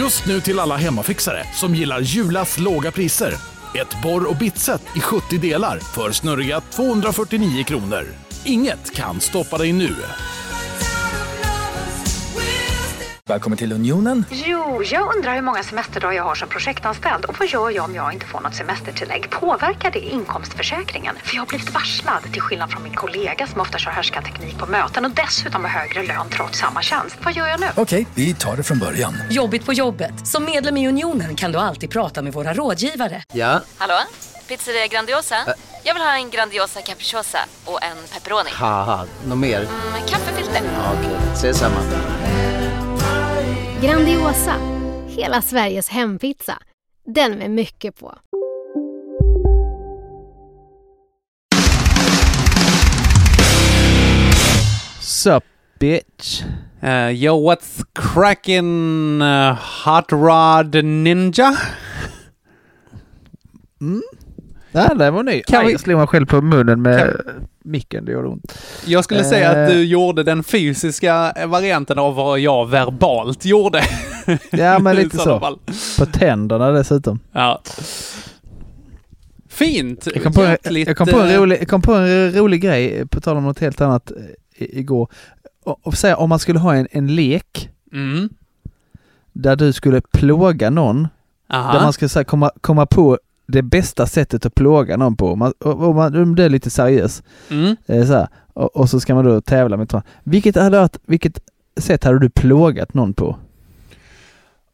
Just nu till alla hemmafixare som gillar Julas låga priser. Ett borr och bitset i 70 delar för snurriga 249 kronor. Inget kan stoppa dig nu. Välkommen till Unionen. Jo, jag undrar hur många semesterdagar jag har som projektanställd och vad gör jag om jag inte får något semestertillägg? Påverkar det inkomstförsäkringen? För jag har blivit varslad, till skillnad från min kollega som ofta kör härskarteknik på möten och dessutom har högre lön trots samma tjänst. Vad gör jag nu? Okej, vi tar det från början. Jobbigt på jobbet. Som medlem i Unionen kan du alltid prata med våra rådgivare. Ja, Hallå? Pizzeria Grandiosa? Jag vill ha en Grandiosa capriciosa och en pepperoni. haha, något mer? Med kaffefilter. Ja, Okej, ses samma. Grandiosa, hela Sveriges hempizza. Den med mycket på. Sup bitch? Uh, yo, what's cracking uh, Hot Rod Ninja? Nej, det var ny. Kan Aj, vi- jag slog mig själv på munnen med micken, det gjorde ont. Jag skulle säga att Eh. du gjorde den fysiska varianten av vad jag verbalt gjorde. Ja, men lite så. fall. På tänderna dessutom. Ja. Fint! Jag kom på, Jäkligt, jag kom på, en, eh, rolig, jag kom på en rolig grej, på tal om något helt annat, eh, igår. Och, och säga om man skulle ha en, en lek Mm. där du skulle plåga någon, Aha. där man så här, komma, komma på det bästa sättet att plåga någon på. Man, och man, om det är lite seriös. Mm. Eh, så här, och, och så ska man då tävla med varandra. Vilket, hade vilket sätt hade du plågat någon på?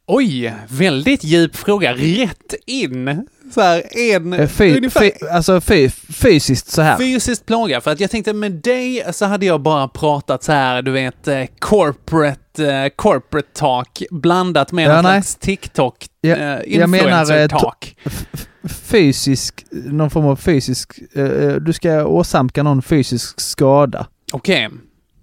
Oj, väldigt djup fråga. Rätt in. Så här, en... Eh, Fy, ungefär- fy, alltså fy, fysiskt så här. Fysiskt plåga, för att jag tänkte med dig så hade jag bara pratat så här, du vet, eh, corporate, corporate talk blandat med Ja, någon slags TikTok Jag- jag menar, influencer eh, to- talk. Fysisk, någon form av fysisk, eh, eh, du ska åsamka någon fysisk skada. Okej.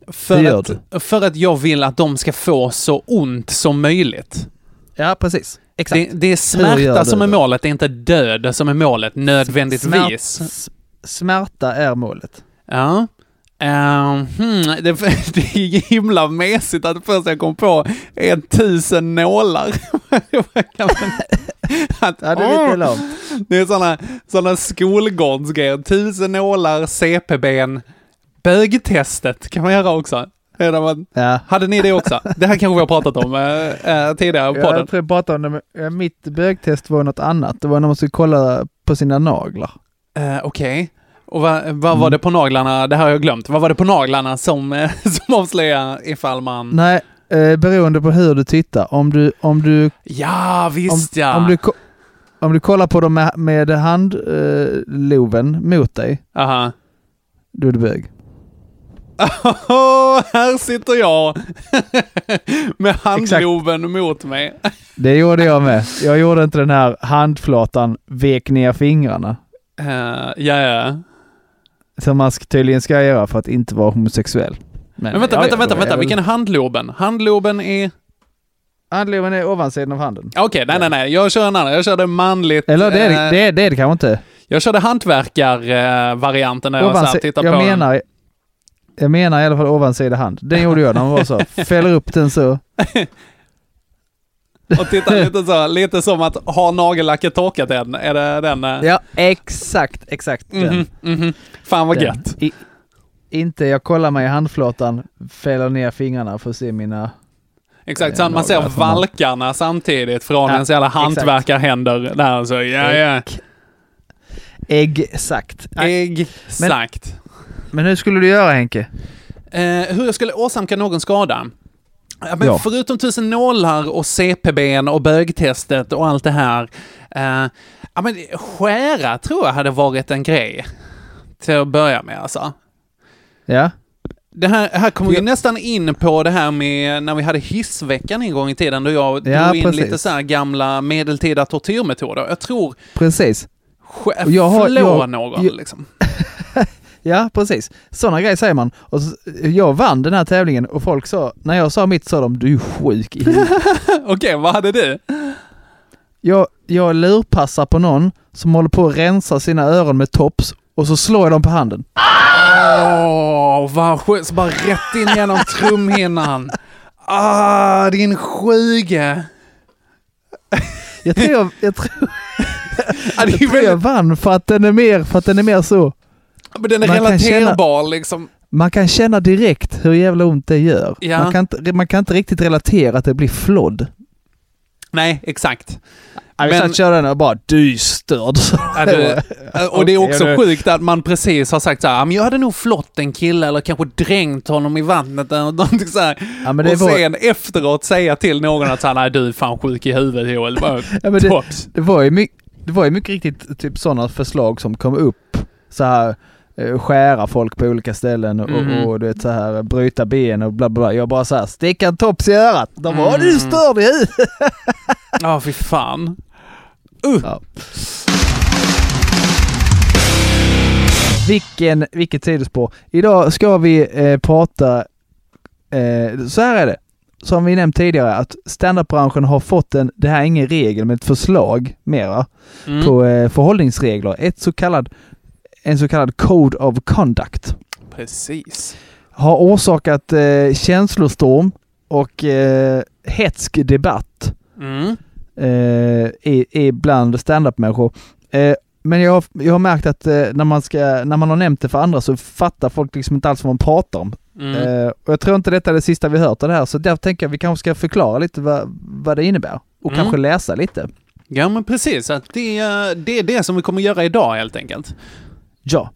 Det För, att, för att jag vill att de ska få så ont som möjligt. Ja, precis. Exakt. Det, det är smärta som är målet, det är inte död som är målet nödvändigtvis. Smärt- smärta är målet. Ja. Ehm, hmm, det, det är himla mesigt att först jag kom på är tusen nålar. att, Ja, det är lite långt. det är sådana såna skolgårdsgrejer. Tusen nålar, CP-ben, bögtestet kan man göra också. Man, Ja. hade ni det också? Det här kanske vi har pratat om äh, tidigare på podden. jag tror jag pratade om det, mitt bögtest var något annat. Det var när man skulle kolla på sina naglar. Eh, Okej. Och vad, vad var Mm. det på naglarna? Det här har jag glömt. Vad var det på naglarna som, eh, som avslöjar ifall man... Nej, eh, beroende på hur du tittar. Om du, om du, Ja, om, visst ja! om du, om du kollar på dem med, med handloven mot dig, Aha. då är du bög. här sitter jag med handloven mot mig. Det gjorde jag med. Jag gjorde inte den här handflatan, vek ner fingrarna. Uh, ja, ja. Som man tydligen ska göra för att inte vara homosexuell. Men vänta, ja, vänta, ja, vänta, vänta. jag Vilken är handloben? Handloben är... Handloven är ovansidan av handen. Okej, nej, nej, nej. Jag kör en annan. Jag körde manligt. Eller det är det, eh, det, är, det, är det kanske inte. Jag körde hantverkar-varianten när jag Ovansi- satt tittade jag på den. menar, jag menar i alla fall ovansida hand. Den gjorde jag när man var så. Fäller upp den så. Och titta lite så, lite som att har nagellacket torkat än? Är det den? eh? Ja, exakt, exakt den. Mhm, mhm. Fan vad Den. gött. I, inte jag kollar mig i handflatan, fäller ner fingrarna för att se mina... Exakt, Eh, man ser valkarna samtidigt från Ja, ens jävla hantverkarhänder där så, ja ja. Exakt. Exakt. Men hur skulle du göra Henke? Eh, hur jag skulle åsamka någon skada? Ja, men Ja. Förutom tusen nålar och CP-ben och bögtestet och allt det här. Eh, ja, men skära tror jag hade varit en grej. Till att börja med alltså. Ja? Det här, här kommer vi nästan in på det här med när vi hade hissveckan en gång i tiden då jag Ja, drog in precis. lite så här gamla medeltida tortyrmetoder. Jag tror Precis. sk- jag har- någon jag- liksom. Ja, precis. Sådana grejer säger man. Och så, jag vann den här tävlingen och folk sa, när jag sa mitt sa de, du är sjuk i huvudet." Okej, vad hade du? jag, jag lurpassar på någon som håller på att rensa sina öron med tops och så slår jag dem på handen. Åh, vad sjukt. Så bara rätt in genom trumhinnan. Ah, din sjuge. Jag tror jag, jag, tror, jag, tror jag vann för att den är mer, för att den är mer så. Men den är man kan känna- relaterbar liksom. Man kan känna direkt hur jävla ont det gör. Ja. Man, kan inte, man kan inte riktigt relatera att det blir flodd. Nej, exakt. Ja, vi Men- satt körde den och bara du är störd. Ja, och det är också det- sjukt att man precis har sagt så här, "Ja, men jag hade nog flott en kille eller kanske dränkt honom i vattnet eller någonting så här. Ja, men det och var- sen efteråt säga till någon att så här, nej du är fan sjuk i huvudet Joel. Ja, men det-. Det var ju mycket, det var ju mycket riktigt typ sådana förslag som kom upp. Så här skära folk på olika ställen och, Mhm. och du vet så här bryta ben och bla bla. Jag bara så här sticka en tops i örat. De bara Mm. du är störd i huvudet. Ja, fy fan. Ja. Vilken, vilket sidospår. Idag ska vi eh, prata, eh, så här är det. Som vi nämnt tidigare att standupbranschen har fått en, det här är ingen regel men ett förslag mera, Mm. på eh, förhållningsregler. Ett så kallad, en så kallad Code of Conduct. Precis. Har orsakat eh, känslostorm och eh, hetsk debatt Mm. eh, i, i bland standup-människor. Eh, men jag har, jag har märkt att eh, när, man ska, när man har nämnt det för andra så fattar folk liksom inte alls vad man pratar om. Mm. Eh, och jag tror inte detta är det sista vi hört av det här, så därför tänker jag att vi kanske ska förklara lite vad, vad det innebär. Och Mm. kanske läsa lite. Ja, men precis. Att det, det är det som vi kommer göra idag helt enkelt. Ja.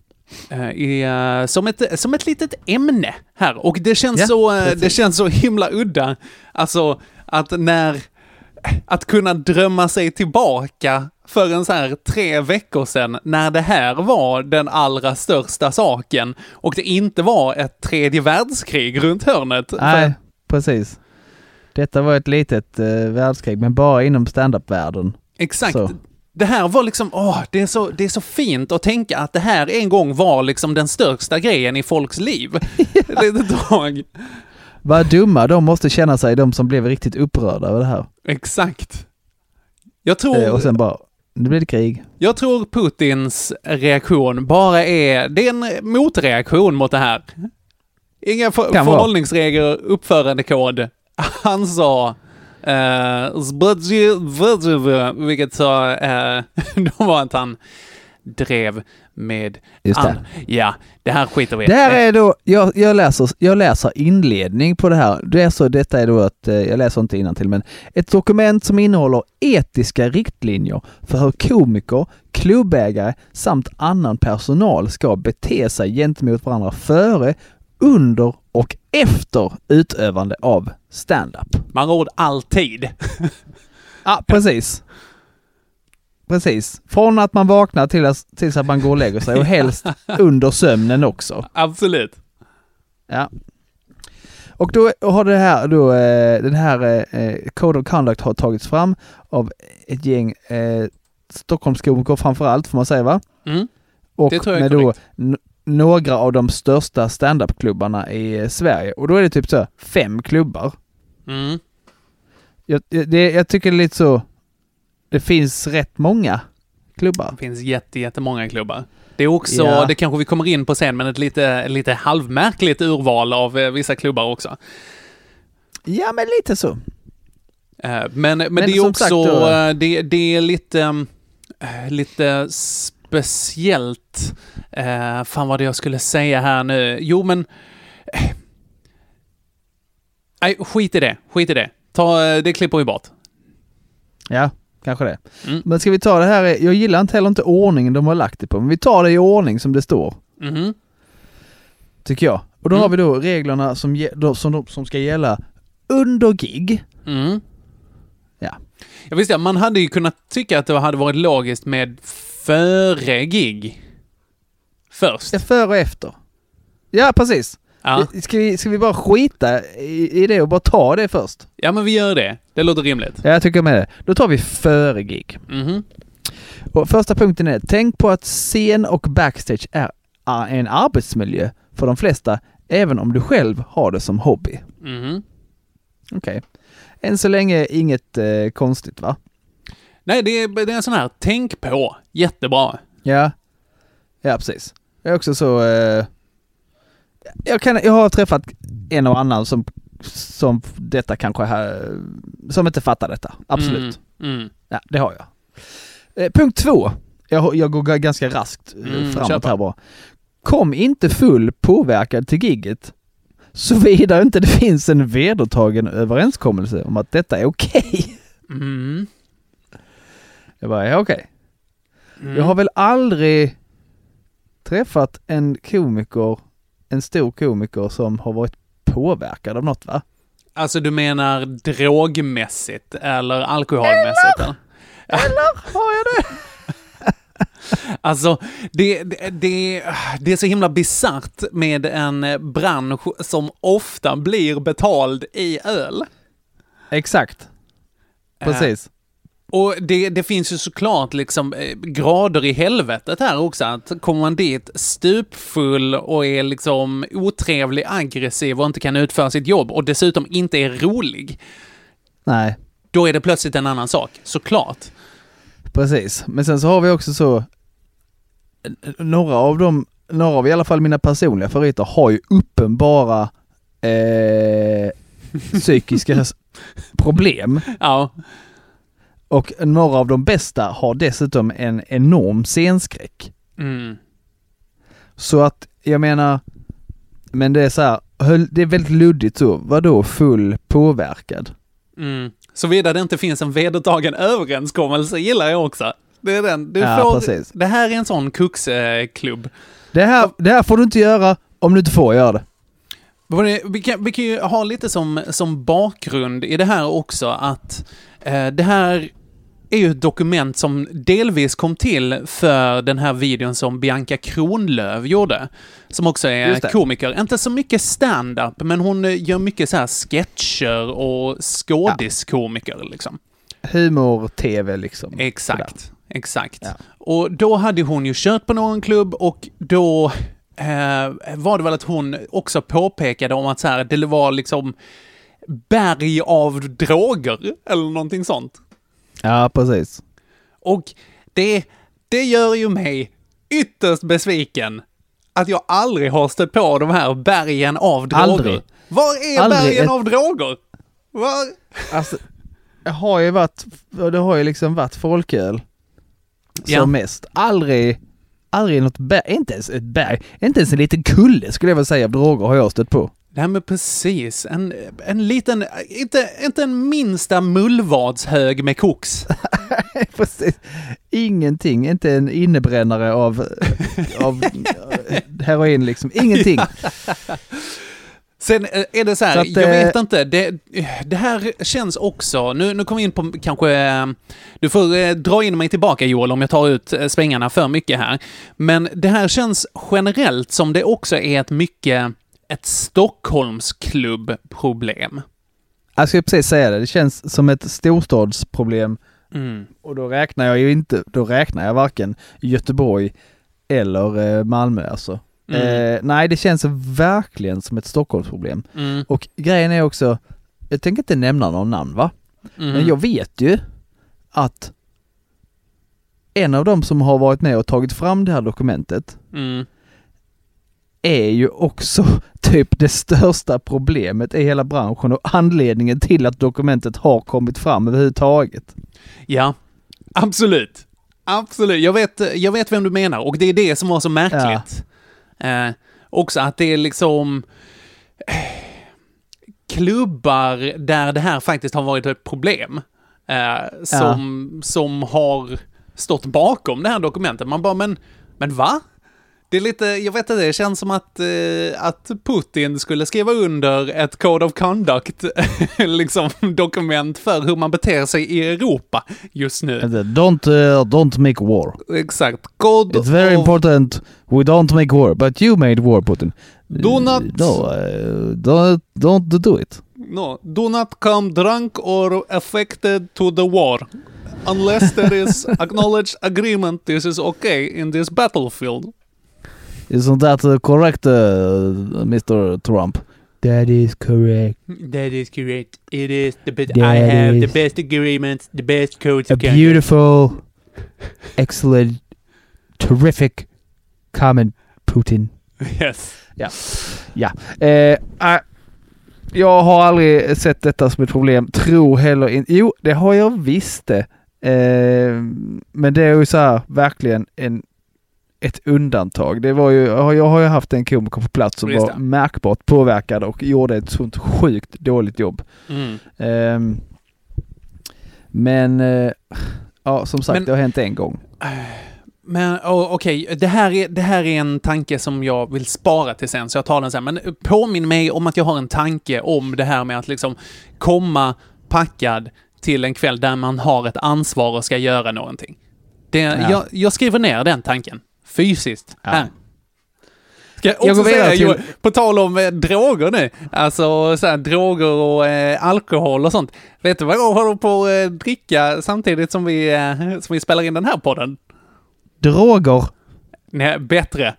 Eh, i, eh, som, ett, som ett litet ämne här. Och det känns, Ja, så, eh, precis. det känns så himla udda. Alltså, att när... Att kunna drömma sig tillbaka för en så här tre veckor sedan när det här var den allra största saken och det inte var ett tredje världskrig runt hörnet. Nej, precis. Detta var ett litet eh, världskrig, men bara inom standup-världen. Exakt. Så. Det här var liksom, åh, det är, så, det är så fint att tänka att det här en gång var liksom den största grejen i folks liv. Ett litet tag. Vad dumma de måste känna sig, de som blev riktigt upprörda över det här. Exakt. Jag tror, Eh, och sen bara, nu blir det krig. jag tror Putins reaktion bara är, det är en motreaktion mot det här. Inga för, förhållningsregler, uppförandekod. Han sa eh, "Zbadji- vilket sa, eh, då var att han drev med Just det. an- Ja, det här skiter vi i. Det här är då, jag, jag, läser, jag läser inledning på det här. Det är så, detta är då att, eh, jag läser inte till men ett dokument som innehåller etiska riktlinjer för hur komiker, klubbägare samt annan personal ska bete sig gentemot varandra före, under och efter utövande av stand-up. Man ord alltid. Ja, precis. Precis. Från att man vaknar till att, tills att man går och lägger sig och helst under sömnen också. Absolut. Ja. Och då har det här då, eh, den här eh, Code of Conduct har tagits fram av ett gäng eh, Stockholmskomiker framförallt får man säga va? Mm. Och Det tror jag är med då korrekt. n- några av de största standupklubbarna i eh, Sverige. Och då är det typ så fem klubbar. Mm. Jag, jag- det, jag tycker det är lite så, det finns rätt många klubbar. Det finns jätte, jättemånga klubbar. Det är också, Ja. det kanske vi kommer in på sen, men ett lite, lite halvmärkligt urval av eh, vissa klubbar också. Ja men lite så. Eh, men, men, Men det är också, då- det, det är lite, lite speciellt. Eh, fan vad det jag skulle säga här nu. Jo men... eh, Nej, skit i det. Skit i det. Ta, eh, det klipper vi bort. Ja, kanske det. Mm. Men ska vi ta det här, jag gillar inte heller inte ordningen de har lagt det på, men vi tar det i ordning som det står. Mhm. Tycker jag. Och då Mm. har vi då reglerna som, som, som ska gälla under gig. Ja. Jag visste, man hade ju kunnat tycka att det hade varit logiskt med före gig. Först. Ja, före och efter. Ja, precis. Ja. Ska, vi, ska vi bara skita i, i det och bara ta det först? ja, men vi gör det. Det låter rimligt. Ja, jag tycker med det. Då tar vi före gig. Mhm. Och första punkten är, tänk på att scen och backstage är en arbetsmiljö för de flesta, även om du själv har det som hobby. Mhm. Okej. Än så länge inget eh, konstigt va? Nej, det är, det är en sån här tänk på. Jättebra. Ja. Ja, precis. Jag är också så... Eh, jag, kan, jag har träffat en och annan som, som detta kanske har, som inte fattar detta. Absolut. Mm. Ja, det har jag. Eh, punkt två. Jag, jag går ga- ganska raskt eh, Mm, framåt här bara. Kom inte full påverkad till gigget såvida inte det finns en vedertagen överenskommelse om att detta är okej. Mm. Jag bara, ja okej. Mm. Jag har väl aldrig träffat en komiker, en stor komiker som har varit påverkad av något va? Alltså du menar drogmässigt eller alkoholmässigt? Eller? Eller har jag det? Alltså, det, det, det, det är så himla bisarrt med en bransch som ofta blir betald i öl. Exakt. Precis. Och det, det finns ju såklart liksom eh, grader i helvetet här också. Att kommer man dit stupfull och är liksom otrevlig, aggressiv och inte kan utföra sitt jobb och dessutom inte är rolig, Nej, då är det plötsligt en annan sak. Såklart. Precis. Men sen så har vi också så, några av dem, några av i alla fall mina personliga favoriter har ju uppenbara eh, psykiska problem. Ja. Och några av de bästa har dessutom en enorm scenskräck. Mm. Så att, jag menar, men det är så här, det är väldigt luddigt så, vadå full påverkad? Mm. Såvida det inte finns en vedertagen överenskommelse gillar jag också. Det är den. Du Ja, får, precis. Det här är en sån kuxklubb. Det här, det här får du inte göra om du inte får göra det. Vi kan, vi kan ju ha lite som, som bakgrund i det här också att eh, det här är ju ett dokument som delvis kom till för den här videon som Bianca Kronlöf gjorde. Som också är komiker. Inte så mycket stand-up, men hon eh, gör mycket så här sketcher och skådiskomiker liksom. Humor-tv liksom. Exakt, exakt. Ja. Och då hade hon ju kört på någon klubb och då eh, var det väl att hon också påpekade om att så här, det var liksom berg av droger eller någonting sånt. Ja, precis. Och det, det gör ju mig ytterst besviken att jag aldrig har stött på de här bergen av droger. Aldrig. Var är Aldrig bergen ett- av droger? Var? Alltså, det har ju varit, det har ju liksom varit folköl som Ja. mest. Aldrig, aldrig något berg, inte ens ett berg, inte ens en liten kulle skulle jag vilja säga av droger har jag stött på. Nej men precis, en, en liten, inte, inte en minsta mullvadshög med koks. Precis. Ingenting, inte en innebrännare av, av heroin liksom, ingenting. Sen eh, är det så här, Så att, jag eh, vet inte, det, det här känns också, nu, nu kommer vi in på kanske, eh, du får eh, dra in mig tillbaka Joel om jag tar ut eh, svängarna för mycket här. Men det här känns generellt som det också är ett mycket, ett Stockholmsklubbproblem. Jag skulle precis säga det, det känns som ett storstadsproblem Mm. och då räknar jag ju inte, då räknar jag varken Göteborg eller eh, Malmö alltså. Mm. Eh, nej, det känns verkligen som ett Stockholmsproblem. Mm. Och grejen är också, jag tänker inte nämna någon namn va? Mm. Men jag vet ju att en av dem som har varit med och tagit fram det här dokumentet Mm. Är ju också typ det största problemet i hela branschen och anledningen till att dokumentet har kommit fram överhuvudtaget. Ja, absolut. Absolut. Jag vet, jag vet vem du menar och det är det som var så märkligt. Eh, också att det är liksom eh, klubbar där det här faktiskt har varit ett problem. Eh, som, som har stått bakom det här dokumentet. Man bara, men, men va? Det är lite, jag vet inte, det känns som att, eh, att Putin skulle skriva under ett Code of Conduct, liksom dokument för hur man beter sig i Europa just nu. Don't, uh, don't make war. Exakt. Code It's very of... important we don't make war, but you made war Putin. Do not- No, uh, don't, don't do it. No, do not come drunk or affected to the war. Unless there is acknowledged agreement this is okay in this battlefield. Isn't that uh, correct, uh, Mr. Trump? That is correct. That is correct. It is the best. That I have the best agreements, the best codes A of beautiful, excellent, terrific comment, Putin. Yes. Ja. Eh, ah, jag har aldrig sett detta som ett problem. Tror heller inte. Jo, det har jag visst det. Eh, men det är ju så här verkligen en, ett undantag. Det var ju, jag har ju haft en komiker på plats som var märkbart påverkad och gjorde ett sånt sjukt dåligt jobb. Mm. Ehm, men eh, ja, som sagt, Men- det har hänt en gång. Men oh, okej, det, här är, det här är en tanke som jag vill spara till sen, så jag tar den sen. Men påminn mig om att jag har en tanke om det här med att liksom komma packad till en kväll där man har ett ansvar och ska göra någonting. Det, Ja. jag, jag skriver ner den tanken. Fysiskt. Ja. Ska jag Jag också går vidare säga, till- på tal om eh, droger nu, alltså så här, droger och eh, alkohol och sånt. Vet du vad jag håller på att eh, dricka samtidigt som vi, eh, som vi spelar in den här podden? Droger. Nej, bättre.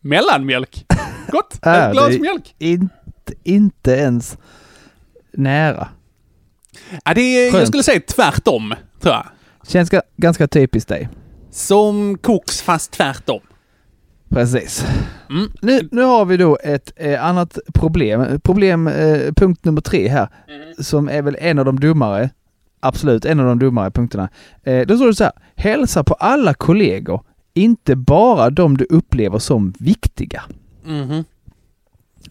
Mellanmjölk. Gott. Är Ett glas mjölk. Inte, inte ens nära. Ja, det är, jag skulle säga tvärtom, tror jag. Känns ga- ganska typiskt dig. Som koks fast tvärtom. Precis. Mm. Nu, nu har vi då ett eh, annat problem. Problem, eh, punkt nummer tre här, som är väl en av de dummare. Absolut en av de dummare punkterna. Eh, då står det så här. Hälsa på alla kollegor, inte bara de du upplever som viktiga. Mhm.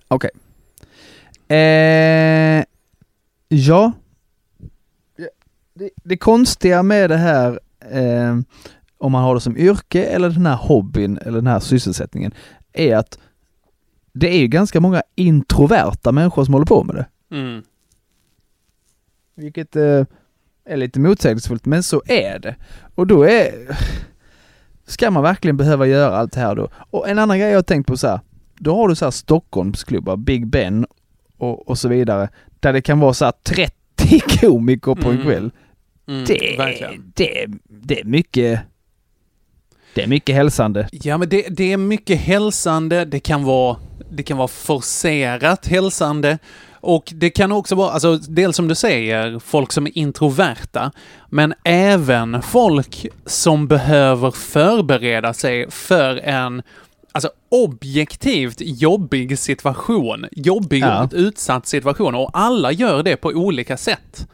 Okej. Eh, ja. Det, det konstiga med det här, eh, om man har det som yrke eller den här hobbyn eller den här sysselsättningen, är att det är ju ganska många introverta människor som håller på med det. Mm. Vilket eh, är lite motsägelsefullt, men så är det. Och då är... Ska man verkligen behöva göra allt det här då? Och en annan grej jag har tänkt på så här. Då har du så här Stockholmsklubbar, Big Ben och, och så vidare. Där det kan vara så här 30 komiker på en Mm. kväll. Mm, Det, verkligen. det, det är mycket... Det är mycket hälsande. Ja, men det, det är mycket hälsande, det kan vara, det kan vara forcerat hälsande och det kan också vara, alltså dels som du säger, folk som är introverta, men även folk som behöver förbereda sig för en Alltså objektivt jobbig situation, jobbig Ja. och utsatt situation och alla gör det på olika sätt.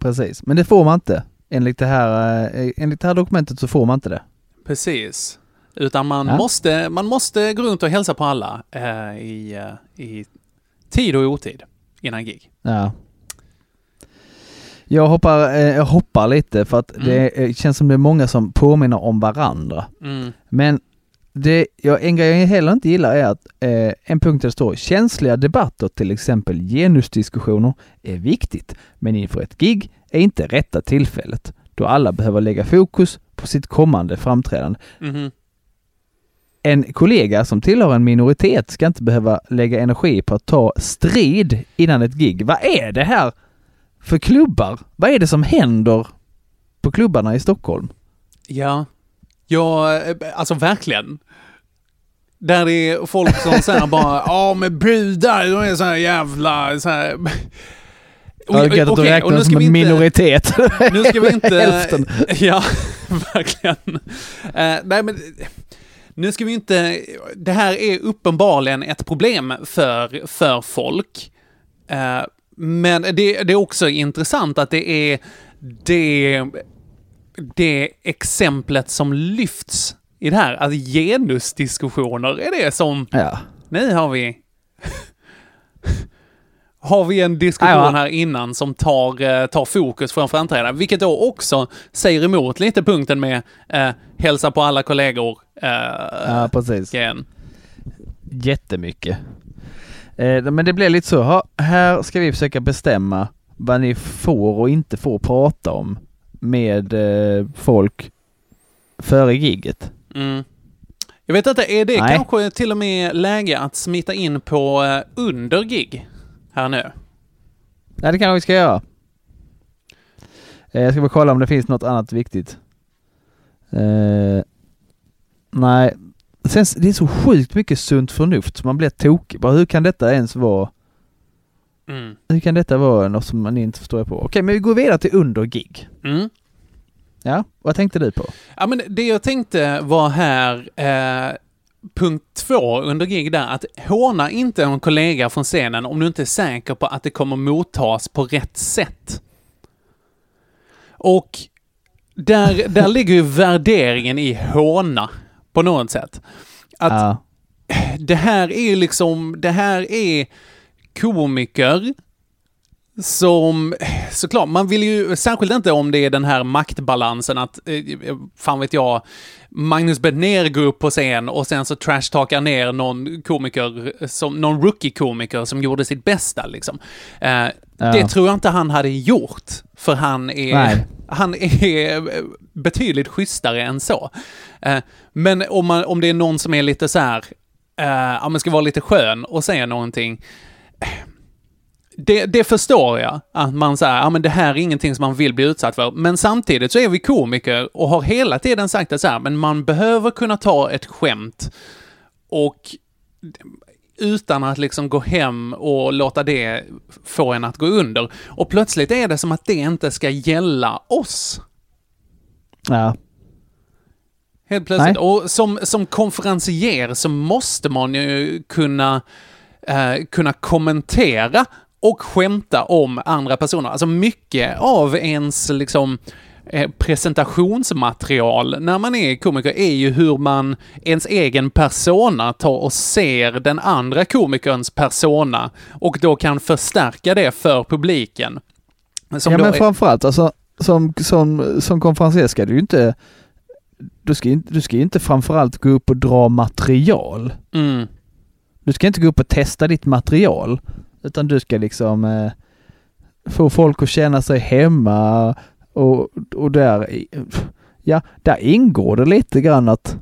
Precis. Men det får man inte. Enligt det här, eh, enligt det här dokumentet så får man inte det. Precis. Utan man, Ja. måste, man måste gå runt och hälsa på alla eh, i, eh, i tid och otid innan gig. Ja. Jag hoppar, eh, jag hoppar lite för att det eh, känns som det är många som påminner om varandra. Mm. Men det, jag, en grej jag heller inte gillar är att eh, en punkt där det står känsliga debatter, till exempel genusdiskussioner, är viktigt. Men inför ett gig är inte rätta tillfället då alla behöver lägga fokus på sitt kommande framträdande. Mhm. En kollega som tillhör en minoritet ska inte behöva lägga energi på att ta strid innan ett gig. Vad är det här för klubbar? Vad är det som händer på klubbarna i Stockholm? Ja. Ja, eh, alltså verkligen. Där det är folk som säger bara ja men brudar, de är så här jävla så här. Ja, det är gött att du och räknar ska som en inte- minoritet. Nu ska vi inte... Hälften. Ja, verkligen. Eh, nej, men nu ska vi inte... Det här är uppenbarligen ett problem för, för folk. Eh, men det, det är också intressant att det är det, det exemplet som lyfts i det här. Att genusdiskussioner är det som... Ja. Nu har vi... har vi en diskussion Ja. här innan som tar, eh, tar fokus från framträdande, vilket då också säger emot lite punkten med eh, hälsa på alla kollegor. Eh, Ja, precis. grejen. Jättemycket. Eh, men det blir lite så, ha, här ska vi försöka bestämma vad ni får och inte får prata om med eh, folk före giget. Mm. Jag vet inte, är det Nej. kanske till och med läge att smita in på eh, under gig här nu? Nej, det kanske vi ska göra. Eh, jag ska bara kolla om det finns något annat viktigt. Eh, nej, Sen, det är så sjukt mycket sunt förnuft så man blir tokig. Bara, hur kan detta ens vara Mm. hur kan detta vara något som man inte förstår på? Okej, men vi går vidare till under gig. Mm. Ja, vad tänkte du på? Ja, men det jag tänkte var här, eh, punkt två under gig där, att håna inte en kollega från scenen om du inte är säker på att det kommer mottas på rätt sätt. Och där, där ligger ju värderingen i håna på något sätt. Att Ja. det här är ju liksom, det här är komiker som, såklart, man vill ju, särskilt inte om det är den här maktbalansen att, eh, fan vet jag, Magnus Betnér går upp på scen och sen så trashtalkar ner någon komiker, som, någon rookie-komiker som gjorde sitt bästa liksom. Eh, Ja. Det tror jag inte han hade gjort, för han är, Nej. han är betydligt schysstare än så. Eh, men om, man, om det är någon som är lite så här, eh, ja men ska vara lite skön och säga någonting, det, det förstår jag, att man säger ja men det här är ingenting som man vill bli utsatt för. Men samtidigt så är vi komiker och har hela tiden sagt det så här, men man behöver kunna ta ett skämt och utan att liksom gå hem och låta det få en att gå under. Och plötsligt är det som att det inte ska gälla oss. Ja. Helt plötsligt. Nej. Och som, som konferencier så måste man ju kunna, eh, kunna kommentera och skämta om andra personer. Alltså mycket av ens liksom eh, presentationsmaterial när man är komiker är ju hur man, ens egen persona tar och ser den andra komikerns persona och då kan förstärka det för publiken. Som ja men är- framförallt alltså, som, som, som konferencier ska du ju inte, du ska, ju inte- du ska ju inte framförallt gå upp och dra material. Mm. Du ska inte gå upp och testa ditt material. Utan du ska liksom eh, få folk att känna sig hemma och, och där, ja, där ingår det lite grann att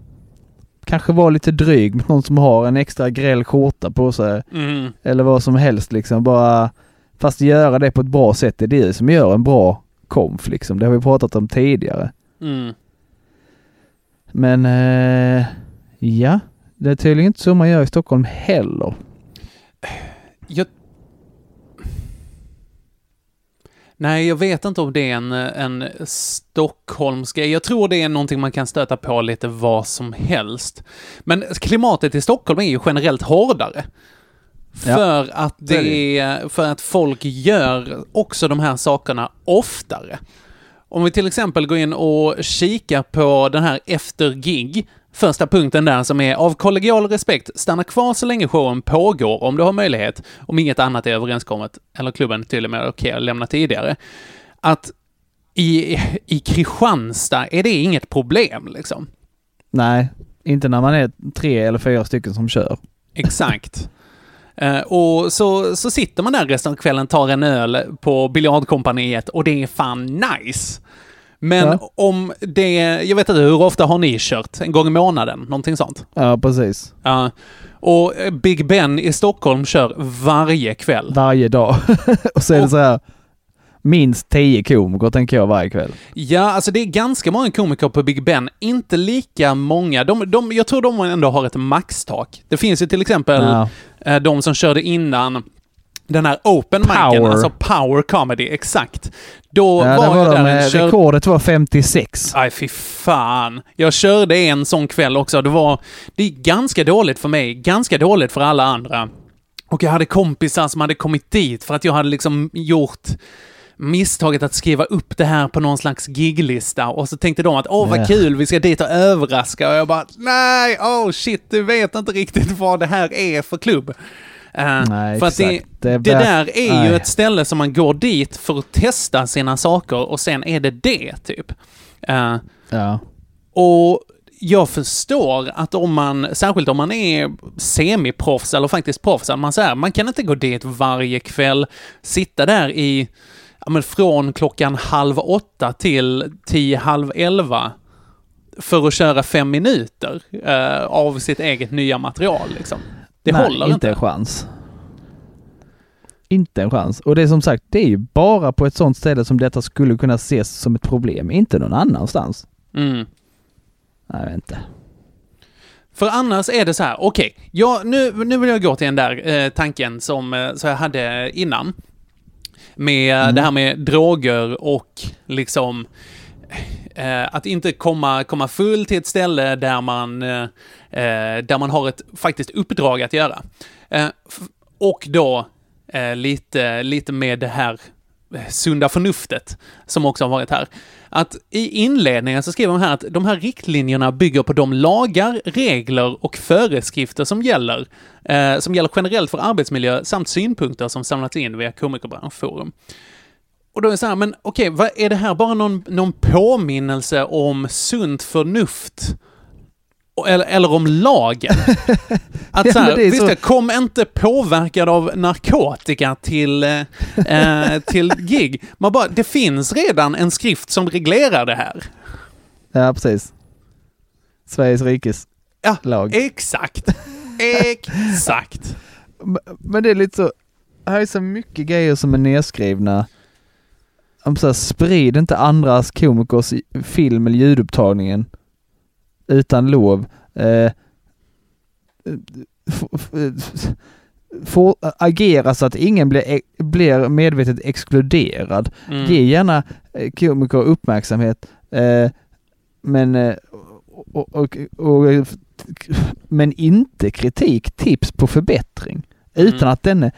kanske vara lite dryg mot någon som har en extra gräll skjorta på sig. Mm. Eller vad som helst liksom. Bara, fast göra det på ett bra sätt. Det är det som gör en bra konf liksom. Det har vi pratat om tidigare. Mm. Men eh, ja, det är tydligen inte så man gör i Stockholm heller. Jag... Nej, jag vet inte om det är en, en Stockholmsk grej. Jag tror det är någonting man kan stöta på lite vad som helst. Men klimatet i Stockholm är ju generellt hårdare. Ja, För att det är, för att folk gör också de här sakerna oftare. Om vi till exempel går in och kikar på den här efter gig, första punkten där som är av kollegial respekt, stanna kvar så länge showen pågår om du har möjlighet, om inget annat är överenskommet, eller klubben till och med okej att lämna tidigare. Att i, i Kristianstad är det inget problem liksom. Nej, inte när man är tre eller fyra stycken som kör. Exakt. Eh, och så, så sitter man där resten av kvällen, tar en öl på biljardkompaniet och det är fan nice. Men Ja. om det, jag vet inte, hur ofta har ni kört? En gång i månaden? Någonting sånt? Ja, precis. Ja. och Big Ben i Stockholm kör varje kväll. Varje dag. och så är det så här minst tio komiker tänker jag varje kväll. Ja, alltså det är ganska många komiker på Big Ben. Inte lika många. De, de, jag tror de ändå har ett maxtak. Det finns ju till exempel Ja. eh, de som körde innan den här open micen, alltså power comedy, exakt. Då Ja, var var jag de, där eh, och körde... rekordet var 56. Aj, fy fan. Jag körde en sån kväll också. Det var... Det är ganska dåligt för mig, ganska dåligt för alla andra. Och jag hade kompisar som hade kommit dit för att jag hade liksom gjort misstaget att skriva upp det här på någon slags giglista och så tänkte de att åh vad kul, vi ska dit och överraska och jag bara nej, oh shit, du vet inte riktigt vad det här är för klubb. Eh, Nej, för att det. Det det, där är ju nej. ett ställe som man går dit för att testa sina saker och sen är det det, typ. Eh, Ja. och jag förstår att om man, särskilt om man är semiproffs eller faktiskt proffs, att man säger man kan inte gå dit varje kväll, sitta där i, ja men från klockan halv åtta till tio, halv elva för att köra fem minuter eh, av sitt eget nya material liksom. Det Nej, håller inte inte. en chans. Inte en chans. Och det är som sagt, det är ju bara på ett sånt ställe som detta skulle kunna ses som ett problem, inte någon annanstans. Mm. Nej, inte. För annars är det så här, okej, ja, nu, nu vill jag gå till den där eh, tanken som eh, jag hade innan. Med Mm. det här med droger och liksom eh, att inte komma, komma full till ett ställe där man, eh, eh, där man har ett faktiskt uppdrag att göra. Eh, och då eh, lite, lite med det här sunda förnuftet som också har varit här. Att i inledningen så skriver de här att de här riktlinjerna bygger på de lagar, regler och föreskrifter som gäller, eh, som gäller generellt för arbetsmiljö samt synpunkter som samlats in via Komikerbranschforum. Och då är det så här, men okej, vad är det här bara någon, någon påminnelse om sunt förnuft? Eller, eller om lagen? Att Ja, så här, är visst så- kom inte påverkad av narkotika till, eh, eh, till gig. Man bara, det finns redan en skrift som reglerar det här. Ja, precis. Sveriges rikes Ja, lag. exakt. Exakt. Men det är lite så, här är så mycket grejer som är nedskrivna. Om så här, sprid inte andras komikers film eller ljudupptagningen utan lov. Eh, f- f- få, agera så att ingen blir, e- blir medvetet exkluderad. Mm. Ge gärna eh, komiker uppmärksamhet, eh, men, eh, och, och, och, och, men inte kritik, tips på förbättring. Utan Mm. att denne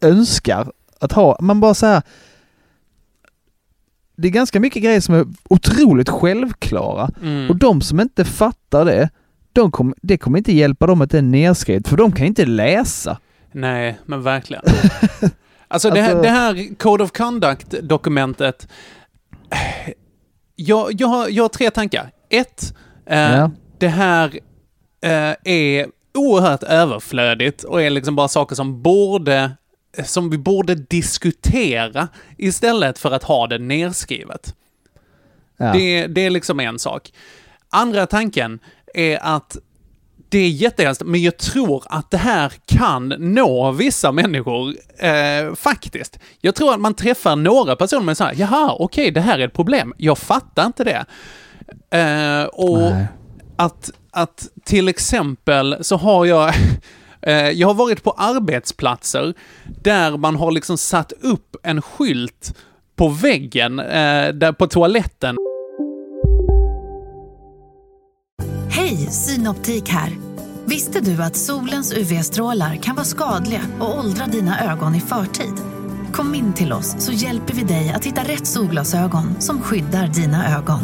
önskar att ha, man bara så här. Det är ganska mycket grejer som är otroligt självklara Mm. och de som inte fattar det, de kom, det kommer inte hjälpa dem att det är nedskrivet för de kan inte läsa. Nej, men verkligen. Alltså det här, Alltså- det här Code of Conduct-dokumentet. Jag, jag, har, jag har tre tankar. Ett, eh, Ja. det här eh, är oerhört överflödigt och är liksom bara saker som borde som vi borde diskutera istället för att ha det nerskrivet. Ja. Det, det är liksom en sak. Andra tanken är att det är jättehemskt, men jag tror att det här kan nå vissa människor eh, faktiskt. Jag tror att man träffar några personer med så här, jaha, okej, det här är ett problem. Jag fattar inte det. Eh, och Nej. att, att till exempel så har jag Eh, jag har varit på arbetsplatser där man har liksom satt upp en skylt på väggen, eh, där på toaletten. Hej, Synoptik här. Visste du att solens UV-strålar kan vara skadliga och åldra dina ögon i förtid? Kom in till oss så hjälper vi dig att hitta rätt solglasögon som skyddar dina ögon.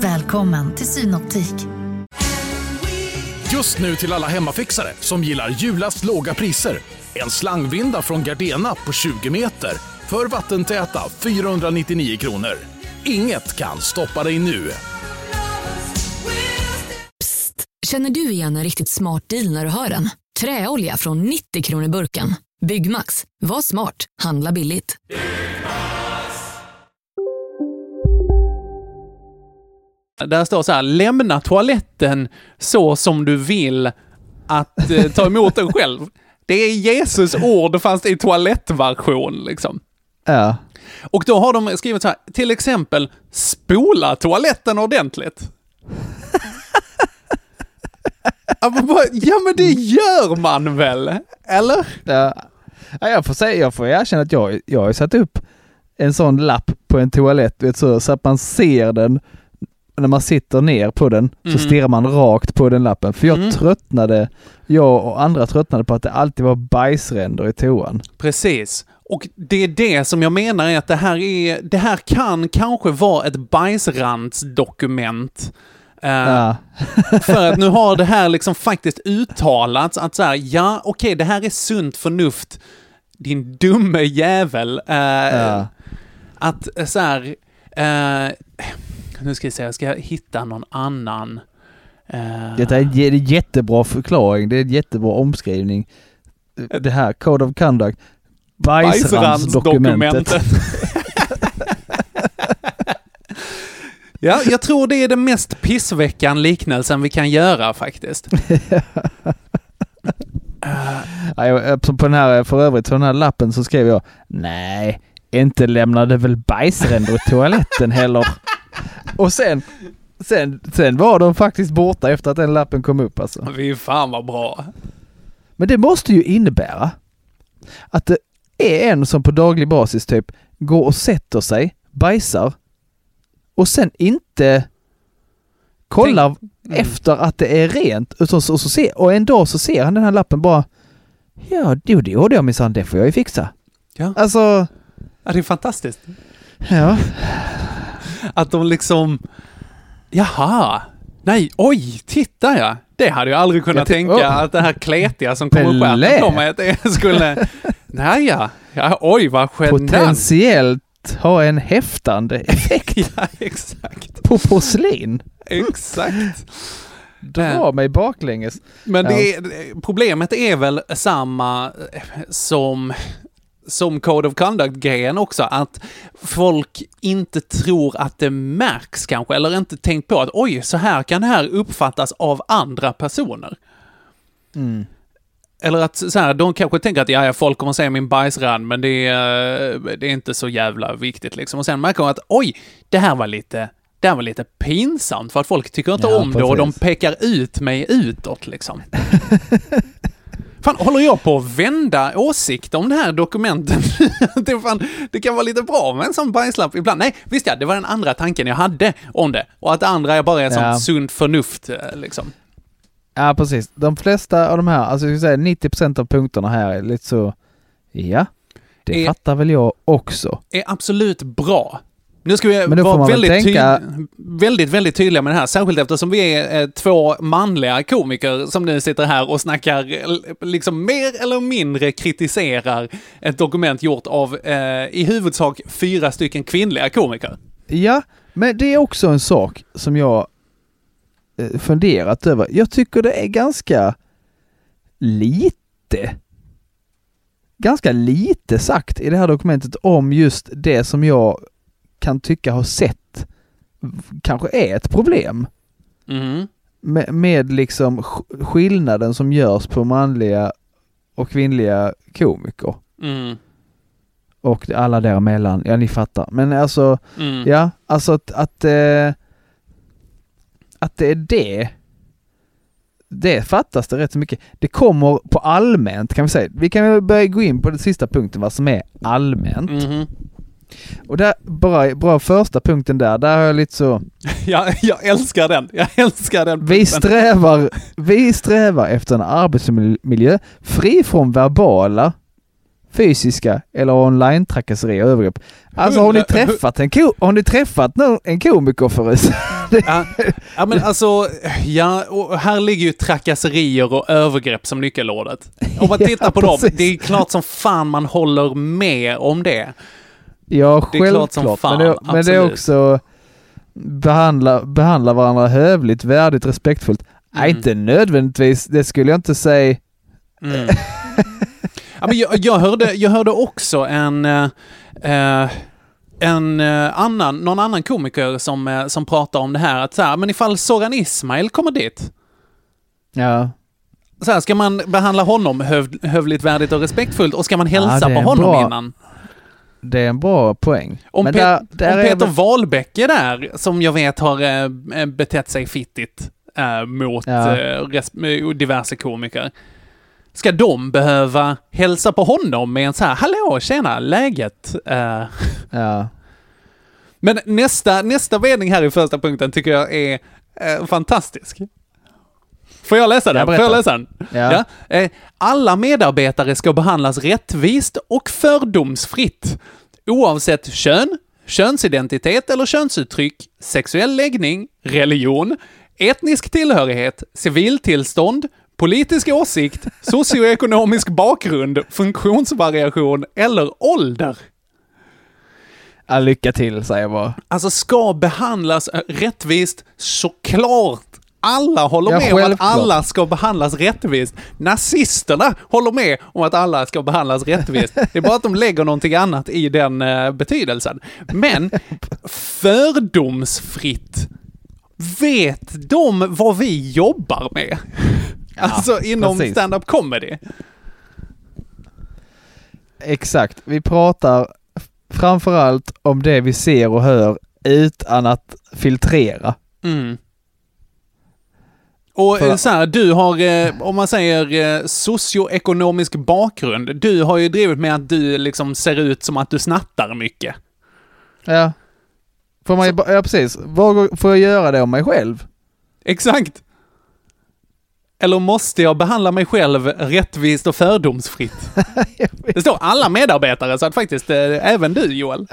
Välkommen till Synoptik. Just nu till alla hemmafixare som gillar julast låga priser. En slangvinda från Gardena på 20 meter för vattentäta 499 kronor. Inget kan stoppa dig nu. Psst! Känner du igen en riktigt smart deal när du hör den? Träolja från 90 kronor burken. Byggmax. Var smart. Handla billigt. Där står så här, lämna toaletten så som du vill att eh, ta emot den själv. Det är Jesus ord fast i toalettversion liksom. Ja. Och då har de skrivit så här, till exempel spola toaletten ordentligt. Ja, men det gör man väl? Eller? Ja, jag får säga, jag får erkänna att jag, jag har satt upp en sån lapp på en toalett, vet, så, så att man ser den när man sitter ner på den Mm. så stirrar man rakt på den lappen. För jag Mm. tröttnade, jag och andra tröttnade på att det alltid var bajsränder i toan. Precis. Och det är det som jag menar är att det här är, det här kan kanske vara ett bajsrandsdokument. Eh, Ja. för att nu har det här liksom faktiskt uttalats att så här, ja okej, det här är sunt förnuft, din dumme jävel. Eh, Ja. Att så här, eh, nu ska jag se, jag ska hitta någon annan. eh, Det är en jä- jättebra förklaring, det är en jättebra omskrivning. Det här, Code of Conduct, bajsrandsdokumentet. ja, jag tror det är den mest pissveckan-liknelsen vi kan göra faktiskt. På den här, för övrigt, på den här lappen så skrev jag Nej, inte lämnade väl bajsränder i toaletten heller. Och sen, sen, sen var de faktiskt borta efter att den lappen kom upp alltså. Fy fan vad bra. Men det måste ju innebära att det är en som på daglig basis typ går och sätter sig, bajsar och sen inte kollar Mm. efter att det är rent. Utan så, och, så ser, och en dag så ser han den här lappen bara Ja, jo, det gjorde jag minsann, det får jag ju fixa. Ja. Alltså, Ja, det är fantastiskt. ja. Att de liksom... Jaha! Nej, oj, titta ja! Det hade jag aldrig kunnat Jag tänka oh. att det här kletiga som kommer skärten på mig, att det skulle... Nej ja. ja, oj vad genant! Potentiellt ha en häftande effekt Ja, exakt. på porslin. Exakt. Dra mig baklänges. Men Ja. är, problemet är väl samma som, som Code of Conduct-grejen också, att folk inte tror att det märks kanske, eller inte tänkt på att oj, så här kan det här uppfattas av andra personer. Mm. Eller att så här, de kanske tänker att ja, folk kommer se min bajsrand, men det är, det är inte så jävla viktigt liksom. Och sen märker de att oj, det här var lite, det här var lite pinsamt för att folk tycker inte Ja, om det och de precis. pekar ut mig utåt liksom. Fan, håller jag på att vända åsikt om det här dokumentet? det, fan, det kan vara lite bra med en sån bajslapp ibland. Nej, visst ja, det var den andra tanken jag hade om det. Och att det andra är bara är sånt Ja. sunt förnuft, eh, liksom. Ja, precis. De flesta av de här, alltså jag säga 90% av punkterna här är lite så, ja, det Är- fattar väl jag också. är absolut bra. Nu ska vi vara väldigt, tänka- väldigt, väldigt tydliga med det här, särskilt eftersom vi är eh, två manliga komiker som nu sitter här och snackar, eh, liksom mer eller mindre kritiserar ett dokument gjort av eh, i huvudsak fyra stycken kvinnliga komiker. Ja, men det är också en sak som jag eh, funderat över. Jag tycker det är ganska lite ganska lite sagt i det här dokumentet om just det som jag kan tycka har sett kanske är ett problem. Mhm. Med, med liksom sk- skillnaden som görs på manliga och kvinnliga komiker. Mm. Och alla däremellan, ja ni fattar. Men alltså, Mm. ja, alltså att, att, eh, att det är det. Det fattas det rätt så mycket. Det kommer på allmänt kan vi säga. Vi kan väl börja gå in på den sista punkten, vad som är allmänt. Mhm. Och där, bara, bra första punkten där, där har jag lite så. Ja, jag älskar den. Jag älskar den. Vi strävar, vi strävar efter en arbetsmiljö fri från verbala, fysiska eller online-trakasserier och övergrepp. Alltså har ni träffat en, ko- har ni träffat någon, en komiker förut? Ja, ja men alltså, ja, här ligger ju trakasserier och övergrepp som nyckelordet. Om man Ja, tittar på dem, precis. det är klart som fan man håller med om det. Ja, Det är klart som självklart. fan, men, det, men det är också behandla, behandla varandra hövligt, värdigt, respektfullt. Nej, Mm. inte nödvändigtvis. Det skulle jag inte säga. Mm. Ja, men jag, jag, hörde, jag hörde också en, eh, eh, en eh, annan, någon annan komiker som, eh, som pratar om det här, att så här, men ifall Soran Ismail kommer dit, Ja. så här, ska man behandla honom höv, hövligt, värdigt och respektfullt och ska man hälsa är på honom bra. innan? Det är en bra poäng. Om, Pet- där, där om Peter Wahlbeck är där, som jag vet har eh, betett sig fittigt eh, mot Ja. eh, diverse komiker. Ska de behöva hälsa på honom med en så här ”Hallå, tjena, läget?” eh, Ja. Men nästa, nästa mening här i första punkten tycker jag är fantastisk. Får jag läsa den? Ja, Får jag läsa den? Ja. Eh, Alla medarbetare ska behandlas rättvist och fördomsfritt. Oavsett kön, könsidentitet eller könsuttryck, sexuell läggning, religion, etnisk tillhörighet, civiltillstånd, politisk åsikt, socioekonomisk bakgrund, funktionsvariation eller ålder. Ja, lycka till säger jag bara. Alltså ska behandlas eh, rättvist, såklart. Alla håller Ja, med om att alla ska behandlas rättvist. Nazisterna håller med om att alla ska behandlas rättvist. Det är bara att de lägger någonting annat i den eh, betydelsen. Men fördomsfritt, vet de vad vi jobbar med? alltså inom stand-up comedy. Exakt. Vi pratar framförallt om det vi ser och hör utan att filtrera. Mm. Och För- så här, du har, eh, om man säger eh, socioekonomisk bakgrund, du har ju drivit med att du liksom ser ut som att du snattar mycket. Ja. Får man ba- ja precis, Var, får jag göra det om mig själv? Exakt! Eller måste jag behandla mig själv rättvist och fördomsfritt? Det står alla medarbetare, så att faktiskt, eh, även du Joel.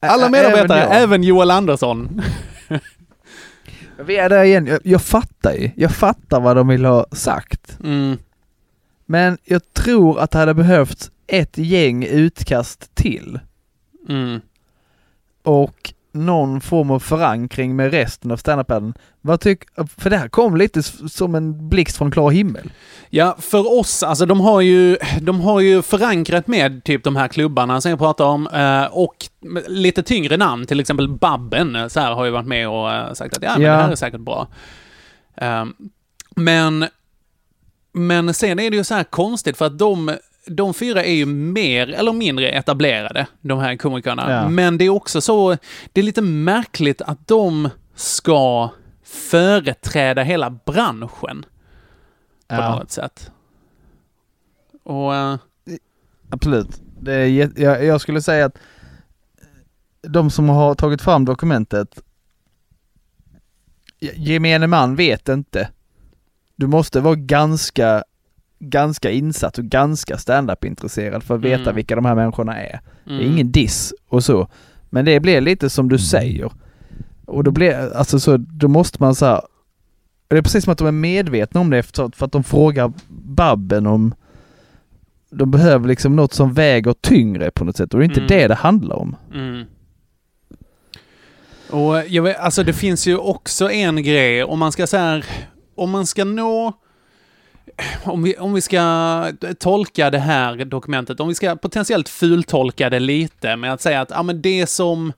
Alla medarbetare, även även Joel Andersson. Vi är där igen, jag, jag fattar ju. Jag fattar vad de vill ha sagt. Mm. Men jag tror att det hade behövt ett gäng utkast till. Mm. Och någon form av förankring med resten av standupen. Vad tyck, för det här kom lite som en blixt från klar himmel. Ja, för oss, alltså de har ju, de har ju förankrat med typ de här klubbarna som jag pratar om eh, och lite tyngre namn, till exempel Babben, eh, så här har ju varit med och eh, sagt att ja, men Ja. det här är säkert bra. Eh, men, men sen är det ju så här konstigt för att de, de fyra är ju mer eller mindre etablerade, de här komikerna. Ja. Men det är också så, det är lite märkligt att de ska företräda hela branschen på Ja. något sätt. Och... eh, Absolut. Det är, jag, jag skulle säga att de som har tagit fram dokumentet, gemene man vet inte. Du måste vara ganska, ganska insatt och ganska stand-up intresserad för att veta Mm. vilka de här människorna är. Det är Mm. ingen diss och så. Men det blir lite som du säger. Och då blir, alltså så, då måste man så här, det är precis som att de är medvetna om det för, för att de frågar Babben om de behöver liksom något som väger tyngre på något sätt och det är inte Mm. det det handlar om. Mm. Och jag vet, alltså det finns ju också en grej, om man ska så här, om man ska nå, om vi, om vi ska tolka det här dokumentet, om vi ska potentiellt fultolka det lite med att säga att, ja men det som,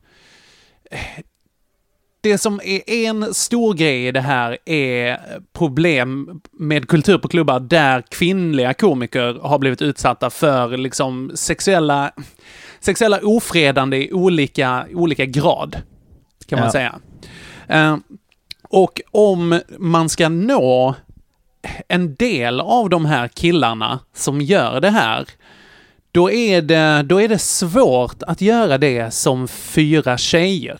det som är en stor grej i det här är problem med kultur på klubbar där kvinnliga komiker har blivit utsatta för liksom sexuella, sexuella ofredande i olika, olika grad, kan man Ja. säga. Eh, och om man ska nå en del av de här killarna som gör det här, då är det, då är det svårt att göra det som fyra tjejer.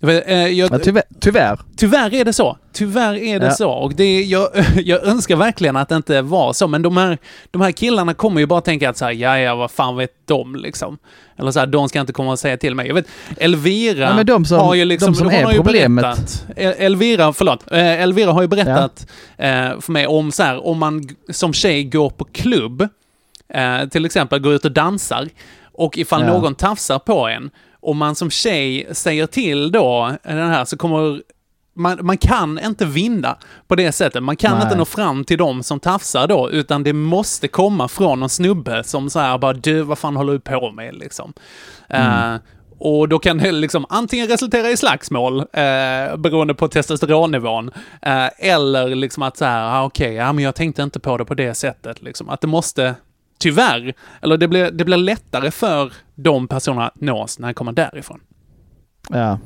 Jag eh, jag, Ja, tyvärr, tyvärr. Tyvärr är det så. Tyvärr är det Ja. så. Och det, jag, jag önskar verkligen att det inte var så, men de här, de här killarna kommer ju bara tänka att så här, ja, ja, vad fan vet de liksom? Eller så här, de ska inte komma och säga till mig. Jag vet, Elvira Ja, men de som- har ju liksom, de som är problemet. berättat, El- Elvira, förlåt, eh, Elvira har ju berättat eh, för mig om så här, om man som tjej går på klubb, till exempel går ut och dansar, och ifall Ja. någon tafsar på en, om man som tjej säger till då, den här, så kommer man, man kan inte vinna på det sättet. Man kan Nej. inte nå fram till dem som tafsar då, utan det måste komma från någon snubbe som så här bara du, vad fan håller du på med liksom? Mm. Eh, och då kan det liksom antingen resultera i slagsmål, eh, beroende på testosteronnivån, eh, eller liksom att så här, ah, okej, ja men jag tänkte inte på det på det sättet liksom. Att det måste, tyvärr, eller det blir, det blir lättare för de personerna att nås när det kommer därifrån. Ja.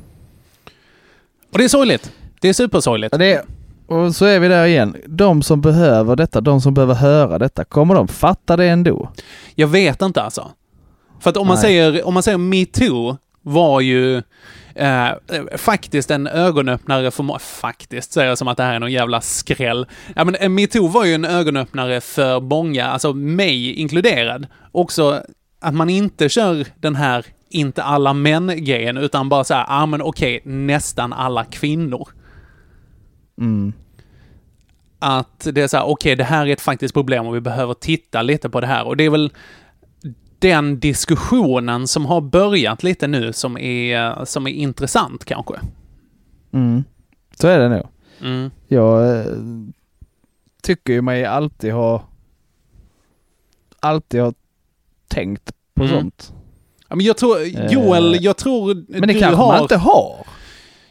Och det är sorgligt. Det är supersorgligt. Ja, Det är, och så är vi där igen. De som behöver detta, de som behöver höra detta, kommer de fatta det ändå? Jag vet inte alltså. För att om man Nej. säger, om man säger metoo var ju eh, faktiskt en ögonöppnare för må- Faktiskt säger jag som att det här är någon jävla skräll. Ja men en metoo var ju en ögonöppnare för många, alltså mig inkluderad. Också att man inte kör den här inte alla män-grejen, utan bara så här, ja ah, men okej, nästan alla kvinnor. Mm. att det är så här, okej, det här är ett faktiskt problem och vi behöver titta lite på det här. Och det är väl den diskussionen som har börjat lite nu som är, som är intressant kanske. Mm. Så är det nog. Mm. Jag eh, tycker ju mig alltid ha alltid ha tänkt på Mm. sånt. Ja, men jag tror, Joel, jag tror Eh, Men det du kanske har... man inte har.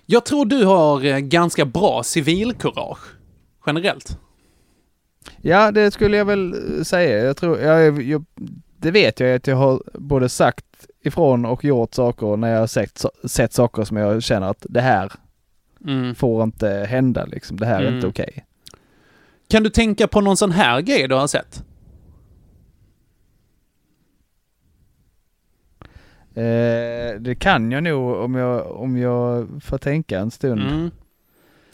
Jag tror du har eh, ganska bra civilkurage, generellt. Ja, det skulle jag väl eh, säga. Jag tror, jag, jag, det vet jag att jag har både sagt ifrån och gjort saker när jag har sett, sett saker som jag känner att det här Mm. får inte hända liksom. Det här är Mm. inte okej. Kan du tänka på någon sån här grej du har sett? Eh, det kan jag nog om jag, om jag får tänka en stund. Mm.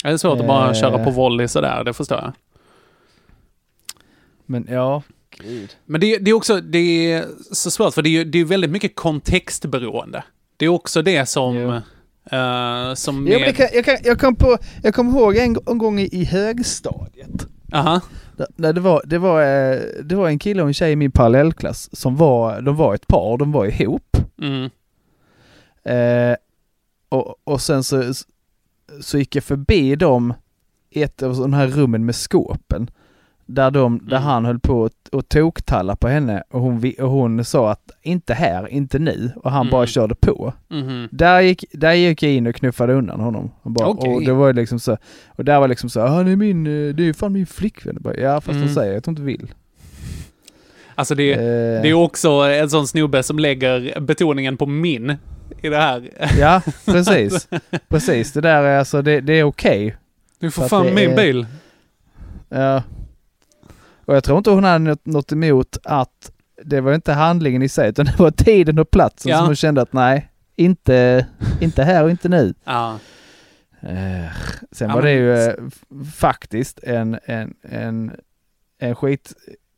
Det är svårt att bara Eh. köra på volley sådär, det förstår jag. Men ja, gud. Men det, det är också, det är så svårt för det är ju det är väldigt mycket kontextberoende. Det är också det som... eh, som Ja, med- kan, jag, kan, jag, kom på, jag kommer ihåg en, en gång i, i högstadiet. Aha. Där, där det, var, det, var, eh, det var en kille och en tjej i min parallellklass som var, de var ett par, de var ihop. Mm. Eh, och, och sen så, så gick jag förbi dem i ett av de här rummen med skåpen. Där, de, där han höll på att, att toktalla på henne och hon, och hon sa att inte här, inte nu. Och han bara Mm. körde på. Mhm. Där, gick, där gick jag in och knuffade undan honom. Och, bara, Okej. och det var liksom så, och där var liksom så, han är min, eh, det är fan min flickvän. Bara, ja fast Mm. de säger att de inte vill. Alltså det, Eh. det är också en sån snubbe som lägger betoningen på min i det här. Ja, precis. precis, det där är alltså, det, det är okej. Du får fan min är- bil. Ja. Och jag tror inte hon hade något, emot att det var inte handlingen i sig utan det var tiden och platsen Ja. som hon kände att nej, inte, inte här och inte nu. Ja. Eh, sen Ja, var det ju eh, faktiskt en, en, en, en skit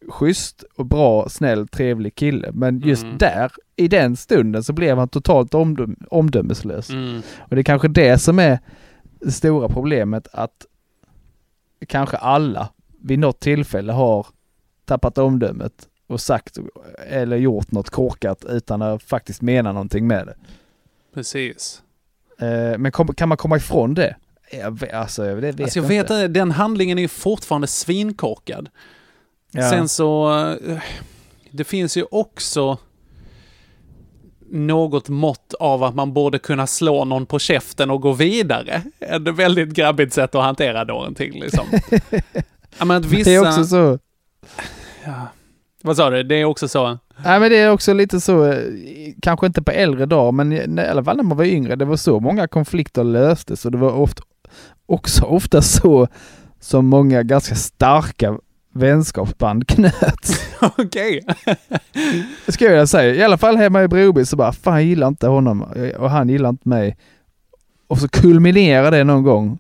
schysst och bra, snäll, trevlig kille. Men just Mm. där, i den stunden, så blev han totalt omdöm omdömeslös. Mm. Och det är kanske det som är det stora problemet att kanske alla vid något tillfälle har tappat omdömet och sagt eller gjort något korkat utan att faktiskt mena någonting med det. Precis. Eh, Men kan man komma ifrån det? Alltså, det vet Alltså jag vet inte, den handlingen är ju fortfarande svinkorkad. Ja. Sen så, eh, det finns ju också något mått av att man borde kunna slå någon på käften och gå vidare. Ett väldigt grabbigt sätt att hantera någonting liksom. ja, men att vissa... Det är också så. Ja. Vad sa du? Det är också så? Nej men det är också lite så, eh, kanske inte på äldre dagar, men i alla fall när man var yngre, det var så många konflikter löstes och det var ofta, också ofta så som många ganska starka vänskapsband knöts. Okej. Ska jag säga. I alla fall hemma i Broby så bara, fan jag gillar inte honom och han gillar inte mig. Och så kulminerar det någon gång.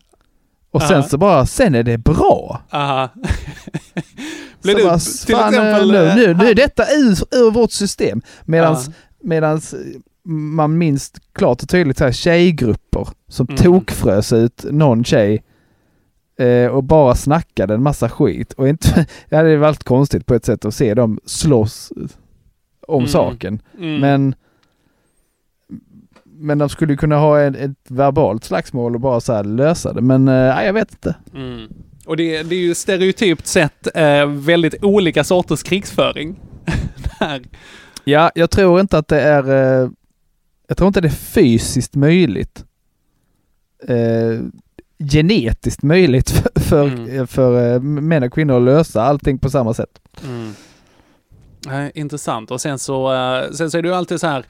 Och sen Aha. så bara, sen är det bra. Aha. Blir så du bara, till fan, exempel... nu, eh, nu, nu är detta ur, ur vårt system. Medans, Ja. medans man minns klart och tydligt så här tjejgrupper som Mm. tokfrös ut någon tjej eh, och bara snackade en massa skit. Och inte, det hade varit konstigt på ett sätt att se dem slåss om Mm. saken. Mm. Men men de skulle kunna ha ett, ett verbalt slagsmål och bara så här lösa det. Men eh, jag vet inte. Mm. Och det, det är ju stereotypt sett eh, väldigt olika sorters krigsföring. Ja, jag tror inte att det är... Eh, jag tror inte det är fysiskt möjligt. Eh, genetiskt möjligt för, för, Mm. för eh, män och kvinnor att lösa allting på samma sätt. Mm. Eh, intressant. Och sen så, eh, sen så är det ju alltid så här.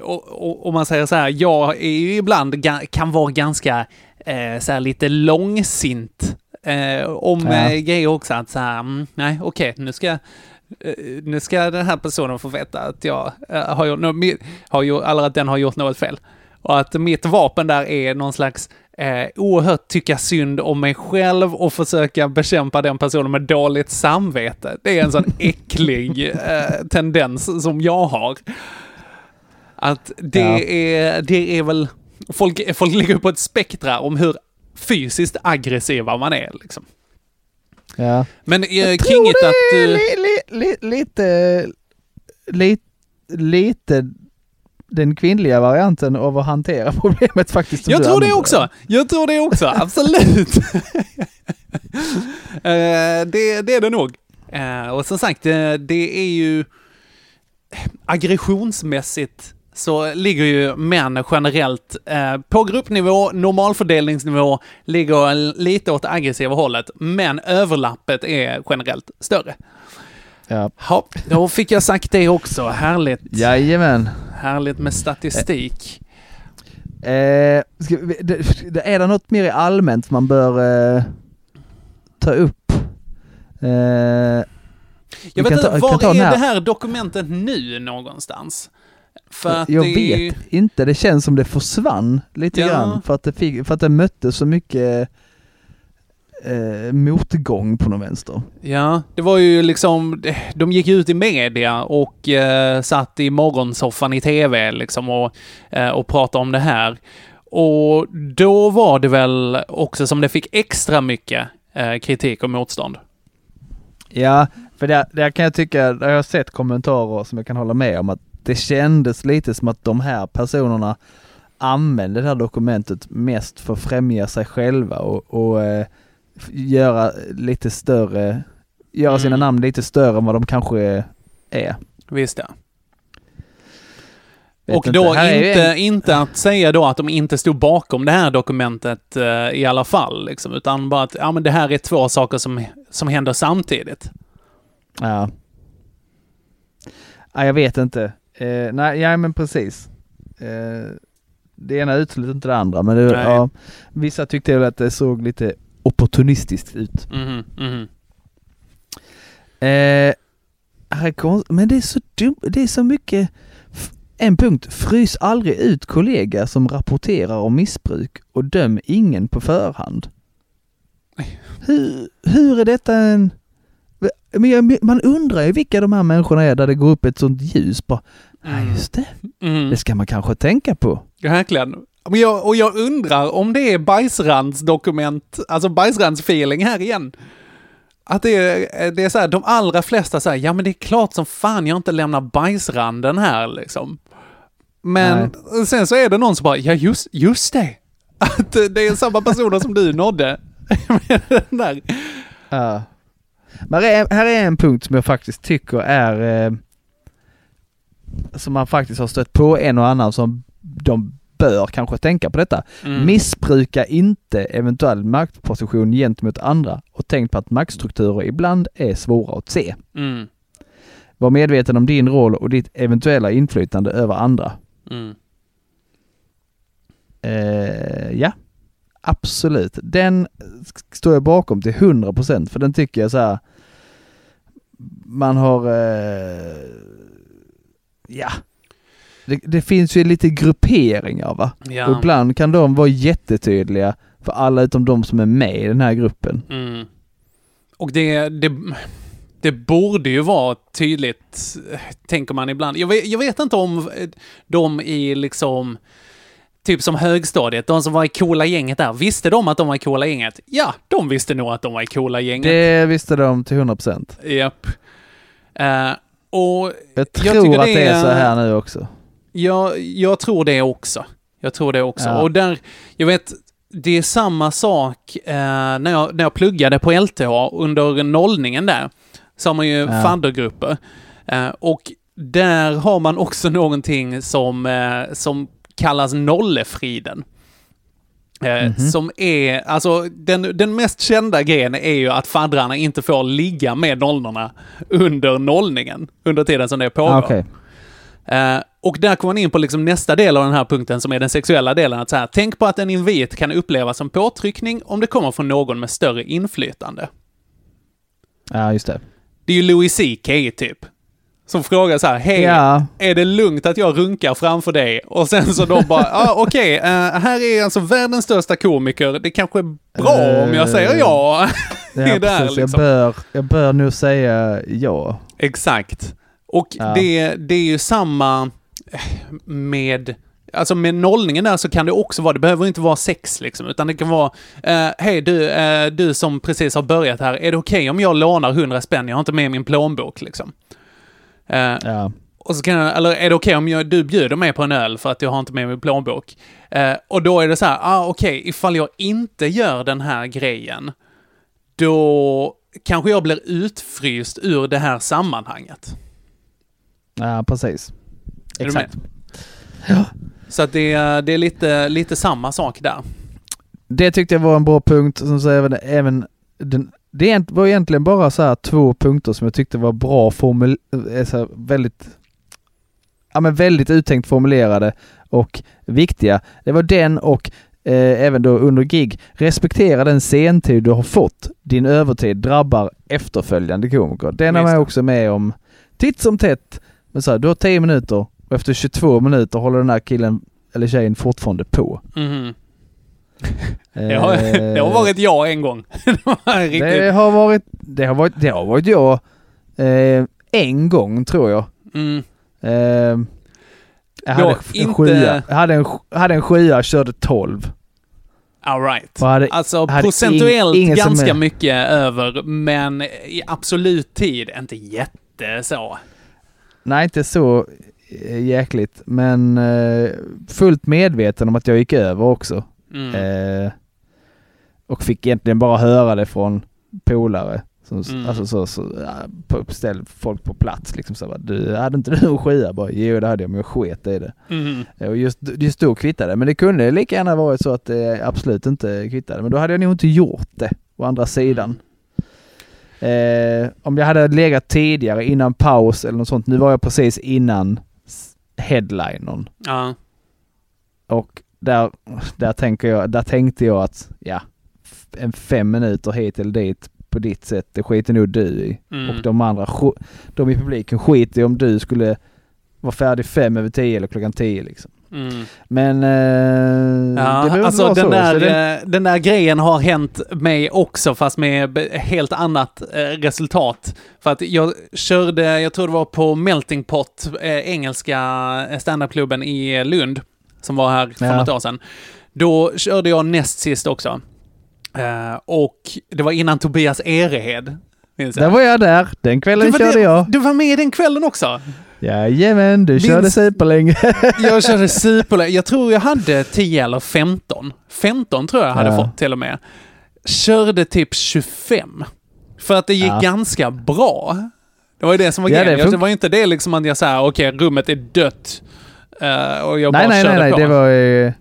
Och, om man säger så här, jag är ju ibland kan vara ganska eh, så här lite långsint eh, om Ja. eh, grejer också. Att så här, mm, nej okej, nu ska nu ska den här personen få veta att jag har gjort, har gjort, eller att den har gjort något fel. Och att mitt vapen där är någon slags eh, oerhört tycka synd om mig själv och försöka bekämpa den personen med dåligt samvete. Det är en sån äcklig eh, tendens som jag har. Att det, Ja. är, det är väl... Folk, folk ligger på ett spektra om hur fysiskt aggressiva man är. Liksom. Ja. Men eh, Jag tror det att... är li, li, li, lite, lite, lite den kvinnliga varianten av att hantera problemet faktiskt. Jag tror det också. Jag tror det också, absolut. Eh, det, det är det nog. Eh, och som sagt, det, det är ju aggressionsmässigt så ligger ju män generellt eh, på gruppnivå, normalfördelningsnivå, ligger lite åt aggressiva hållet, men överlappet är generellt större. Ja. Ja, då fick jag sagt det också. Härligt. Jajamän. Härligt med statistik. Eh, ska vi, det, det, är det något mer allmänt man bör eh, ta upp? Eh, Jag vet ta- inte, var är det här dokumentet nu någonstans? Jag är ju- vet inte, det känns som det försvann lite Ja. grann för att det, fick, för att det mötte så mycket eh, motgång på någon vänster. Ja, det var ju liksom, de gick ut i media och eh, satt i morgonsoffan i tv liksom och, eh, och pratade om det här. Och då var det väl också som det fick extra mycket eh, kritik och motstånd. Ja, för där, där kan jag tycka, där har jag sett kommentarer som jag kan hålla med om att det kändes lite som att de här personerna använde det här dokumentet mest för att främja sig själva och, och eh, göra lite större, göra sina Mm. namn lite större än vad de kanske är. Visst ja. Vet och inte, då inte, en- inte att säga då att de inte stod bakom det här dokumentet eh, i alla fall, liksom, utan bara att ja, men det här är två saker som, som händer samtidigt. Ja. ja jag vet inte. Eh, nej, ja men precis. Eh, det ena utesluter inte det andra men det, ja, vissa tyckte väl att det såg lite opportunistiskt ut. Mhm, mhm. Eh, men det är så dumt, det är så mycket en punkt, frys aldrig ut kollega som rapporterar om missbruk och döm ingen på förhand. Hur, hur är detta en... Men jag, man undrar ju vilka de här människorna är där det går upp ett sånt ljus bara, nej just det, Mm. det ska man kanske tänka på. Verkligen. Men jag, och jag undrar om det är bajsrandsdokument, alltså bajsrandsfeeling här igen. Att det är, det är så här, de allra flesta säger ja men det är klart som fan jag inte lämnar bajsranden här liksom. Men sen så är det någon som bara, ja just, just det. Att det är samma personer som du nådde. Den där. Ja. Men här är, här är en punkt som jag faktiskt tycker är eh, som man faktiskt har stött på en och annan som de bör kanske tänka på detta. Mm. Missbruka inte eventuell maktposition gentemot andra och tänk på att maktstrukturer ibland är svåra att se. Mm. Var medveten om din roll och ditt eventuella inflytande över andra. Mm. Eh, ja, absolut. Den står jag bakom till 100% för den tycker jag så här. Man har, eh, ja. Det, det finns ju lite grupperingar va? Ja. Och ibland kan de vara jättetydliga för alla utom de som är med i den här gruppen. Mm. Och det, det, det borde ju vara tydligt, tänker man ibland. Jag vet, jag vet inte om de i liksom, typ som högstadiet, de som var i coola gänget där, visste de att de var i coola gänget? Ja, de visste nog att de var i coola gänget. Det visste de till 100%. Japp. Eh, och Jag tror att det är så här nu också. Ja, jag tror det också. Jag tror det också. Ja. Och där, jag vet, det är samma sak eh, när, jag, när jag pluggade på LTH under nollningen där. Så har man ju Ja. faddergrupper. Eh, och där har man också någonting som, eh, som kallas nollefriden. Eh, Mhm. Som är, alltså den, den mest kända grejen är ju att faddrarna inte får ligga med nollorna under nollningen, under tiden som det pågår. Ah, Okej. Eh, och där kommer man in på liksom nästa del av den här punkten som är den sexuella delen. Att så här, tänk på att en invit kan upplevas som påtryckning om det kommer från någon med större inflytande. Ja, just det. Det är ju Louis CK typ. Som frågar så här, hej, Ja. är det lugnt att jag runkar framför dig? Och sen så de bara, ja ah, okej, eh, här är alltså världens största komiker. Det kanske är bra om jag säger ja. Ja, Det är där, liksom. jag, bör, jag bör nog säga ja. Exakt. Och Ja. det, det är ju samma eh, med... Alltså med nollningen där så kan det också vara, det behöver inte vara sex liksom, utan det kan vara, eh, hej du, eh, du som precis har börjat här, är det okej om jag lånar 100 spänn? Jag har inte med min plånbok liksom. Eh, Ja. och så kan jag, eller är det okej om jag, du bjuder mig på en öl för att jag har inte med min plånbok? Eh, och då är det så här, ah, okej, ifall jag inte gör den här grejen, då kanske jag blir utfryst ur det här sammanhanget. ja, precis. Exakt. med? Så att det, är- det är lite, lite samma sak där. Det tyckte jag var en bra punkt. Som så även, även den, det var egentligen bara så här två punkter som jag tyckte var bra formul... eh, Så väldigt... Ja men väldigt uttänkt formulerade och viktiga. Det var den och eh, även då under gig, respektera den sentid du har fått. Din övertid drabbar efterföljande komiker. Den är man också med om titt som tätt. Men så här, du har 10 minuter och efter 22 minuter håller den här killen eller tjejen fortfarande på. Mhm. Det, har, Eh, det har varit jag en gång. det riktigt... Det har varit, det har varit, det har varit jag eh, en gång tror jag. Mm. Eh, jag hade en inte- sjua, hade en, hade en sjua, körde 12. All right. Och hade- alltså hade procentuellt ing- ganska är- mycket över, men i absolut tid inte jätte så. Nej, inte så eh, jäkligt, men eh, fullt medveten om att jag gick över också. Mm. Eh, och fick egentligen bara höra det från polare. Som, Mm. Alltså så, så ja, ställ folk på plats liksom så bara, du, hade inte du en skia? Bara, jo det hade jag men jag sket i det. Eh, Och just, just då kvittade men det kunde lika gärna varit så att det absolut inte kvittade. Men då hade jag nog inte gjort det, å andra sidan. Eh, om jag hade legat tidigare innan paus eller något sånt. Nu var jag precis innan headlinern. Ja. Och där, där, tänker jag, där tänkte jag att ja, en fem minuter hit eller dit på ditt sätt, det skiter nog du i. Mm. Och de andra, de i publiken skiter i om du skulle vara färdig fem över tio eller klockan tio liksom. Mm. Men eh, Ja, det behöver alltså inte den vara så. där, så det, eh, den där grejen har hänt mig också fast med helt annat eh, resultat. För att jag körde, jag tror det var på Melting Pot, eh, engelska standupklubben i Lund, som var här för Ja. något år sedan. Då körde jag näst sist också. Eh, och det var innan Tobias Erehed. minns jag. där var jag där, den kvällen körde jag. Du var med den kvällen också? Jajamän, du körde superlänge. Jag körde superlänge. Jag tror jag hade 10 eller 15. 15 tror jag jag hade Ja. fått till och med. Körde typ 25. För att det gick Ja. ganska bra. Det var ju det som var Ja, grejen. det Det, var ju inte det liksom att jag sa okej, rummet är dött. eh, och jag nej, bara nej, körde nej, nej, på. det var eh,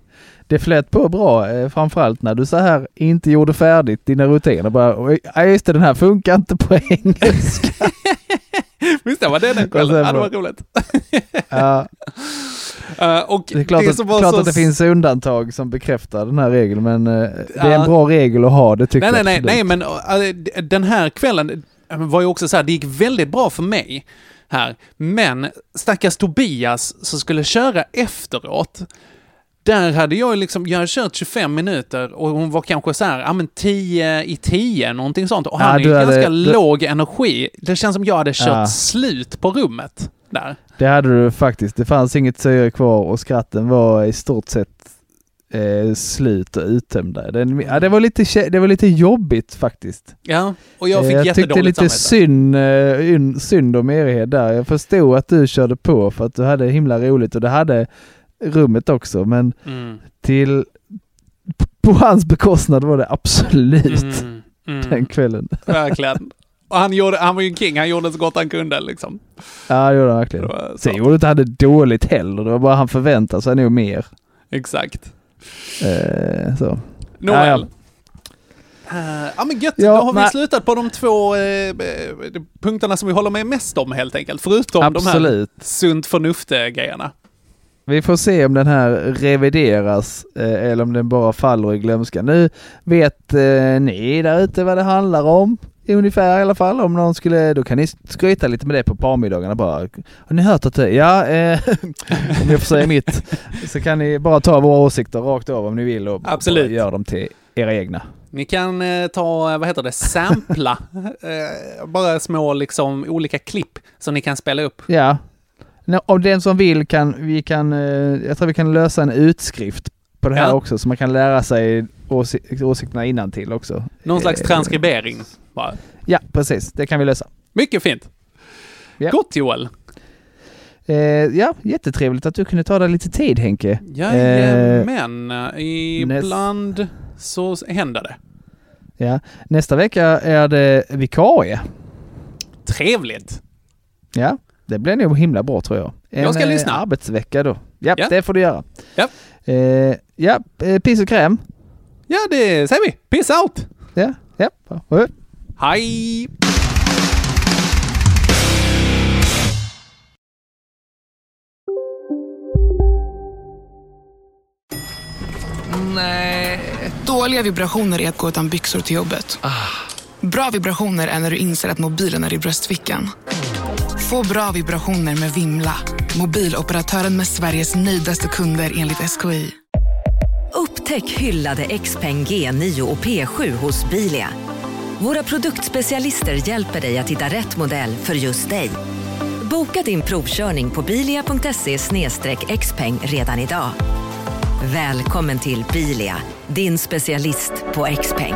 det flöt på bra, eh, framförallt när du så här inte gjorde färdigt dina rutiner. Bara, "Oj, ja just det, den här funkar inte på engelska. Visst det var det den kvällen? Ja, det var roligt. ja, Eh, och det är klart, att, som var klart så att det finns undantag som bekräftar den här regeln, men eh, det är en bra regel att ha, det tycker Nej, nej, jag nej, absolut. nej, men äh, den här kvällen var ju också så här, det gick väldigt bra för mig här. Men stackars Tobias som skulle köra efteråt, där hade jag liksom, jag hade kört 25 minuter och hon var kanske så här, ja men 10 i 10, någonting sånt. Och Ja, han är hade- ganska du- låg energi. Det känns som jag hade kört Ja. slut på rummet där. Det hade du faktiskt. Det fanns inget syre kvar och skratten var i stort sett eh, slut och uttömda. Den, ja, det, var lite, det var lite jobbigt faktiskt. Ja, och jag Eh, fick jag tyckte lite synd, eh, yn- synd om Erehed där. Jag förstod att du körde på för att du hade himla roligt och det hade rummet också men Mm. till på hans bekostnad var det absolut Mm, mm. den kvällen. Verkligen. Och han, gjorde, han var ju en king, han gjorde så gott han kunde liksom. Ja det gjorde han verkligen. Det. Sen gjorde inte hade dåligt heller, det var bara han förväntade sig nog mer. Exakt. Eh, så. Nåväl. Ja, Eh, ja men gött, Ja, då har vi slutat på de två eh, eh, punkterna som vi håller med mest om helt enkelt. Förutom de här Absolut. sunt förnuft-grejerna. Vi får se om den här revideras eh, eller om den bara faller i glömska. Nu vet eh, ni där ute vad det handlar om. Ungefär i alla fall. Om någon skulle, då kan ni skryta lite med det på parmiddagarna bara. Har ni hört att det, ja, eh, om jag får säga mitt, så kan ni bara ta våra åsikter rakt av om ni vill och Absolut. göra dem till era egna. Ni kan eh, ta, eh, vad heter det, sampla. eh, bara små liksom olika klipp som ni kan spela upp. Ja. Om den som vill kan, vi kan, eh, jag tror vi kan lösa en utskrift på det här Ja. också så man kan lära sig åsi- åsikterna innan till också. Någon slags Eh, transkribering. Bara. Ja, precis. Det kan vi lösa. Mycket fint. Ja. Gott Joel. Eh, ja, jättetrevligt att du kunde ta dig lite tid Henke. Eh, Jajamän. Ibland så händer det. ja. Nästa vecka är det vikarie. Trevligt. Ja, det blir nog himla bra tror jag. En Jag ska eh, lyssna. arbetsvecka då. Ja, Ja. det får du göra. Ja. Eh, ja, eh, piss och kräm. Ja, det säger vi. Peace out! Ja, ja. Hej! Nej. Dåliga vibrationer är att gå utan byxor till jobbet. Bra vibrationer är när du inser att mobilen är i bröstfickan. Få bra vibrationer med Vimla. Mobiloperatören med Sveriges nöjdaste kunder enligt SKI. Upptäck hyllade XPeng G9 och P7 hos Bilia. Våra produktspecialister hjälper dig att hitta rätt modell för just dig. Boka din provkörning på bilia.se xpeng redan idag. Välkommen till Bilia, din specialist på XPeng.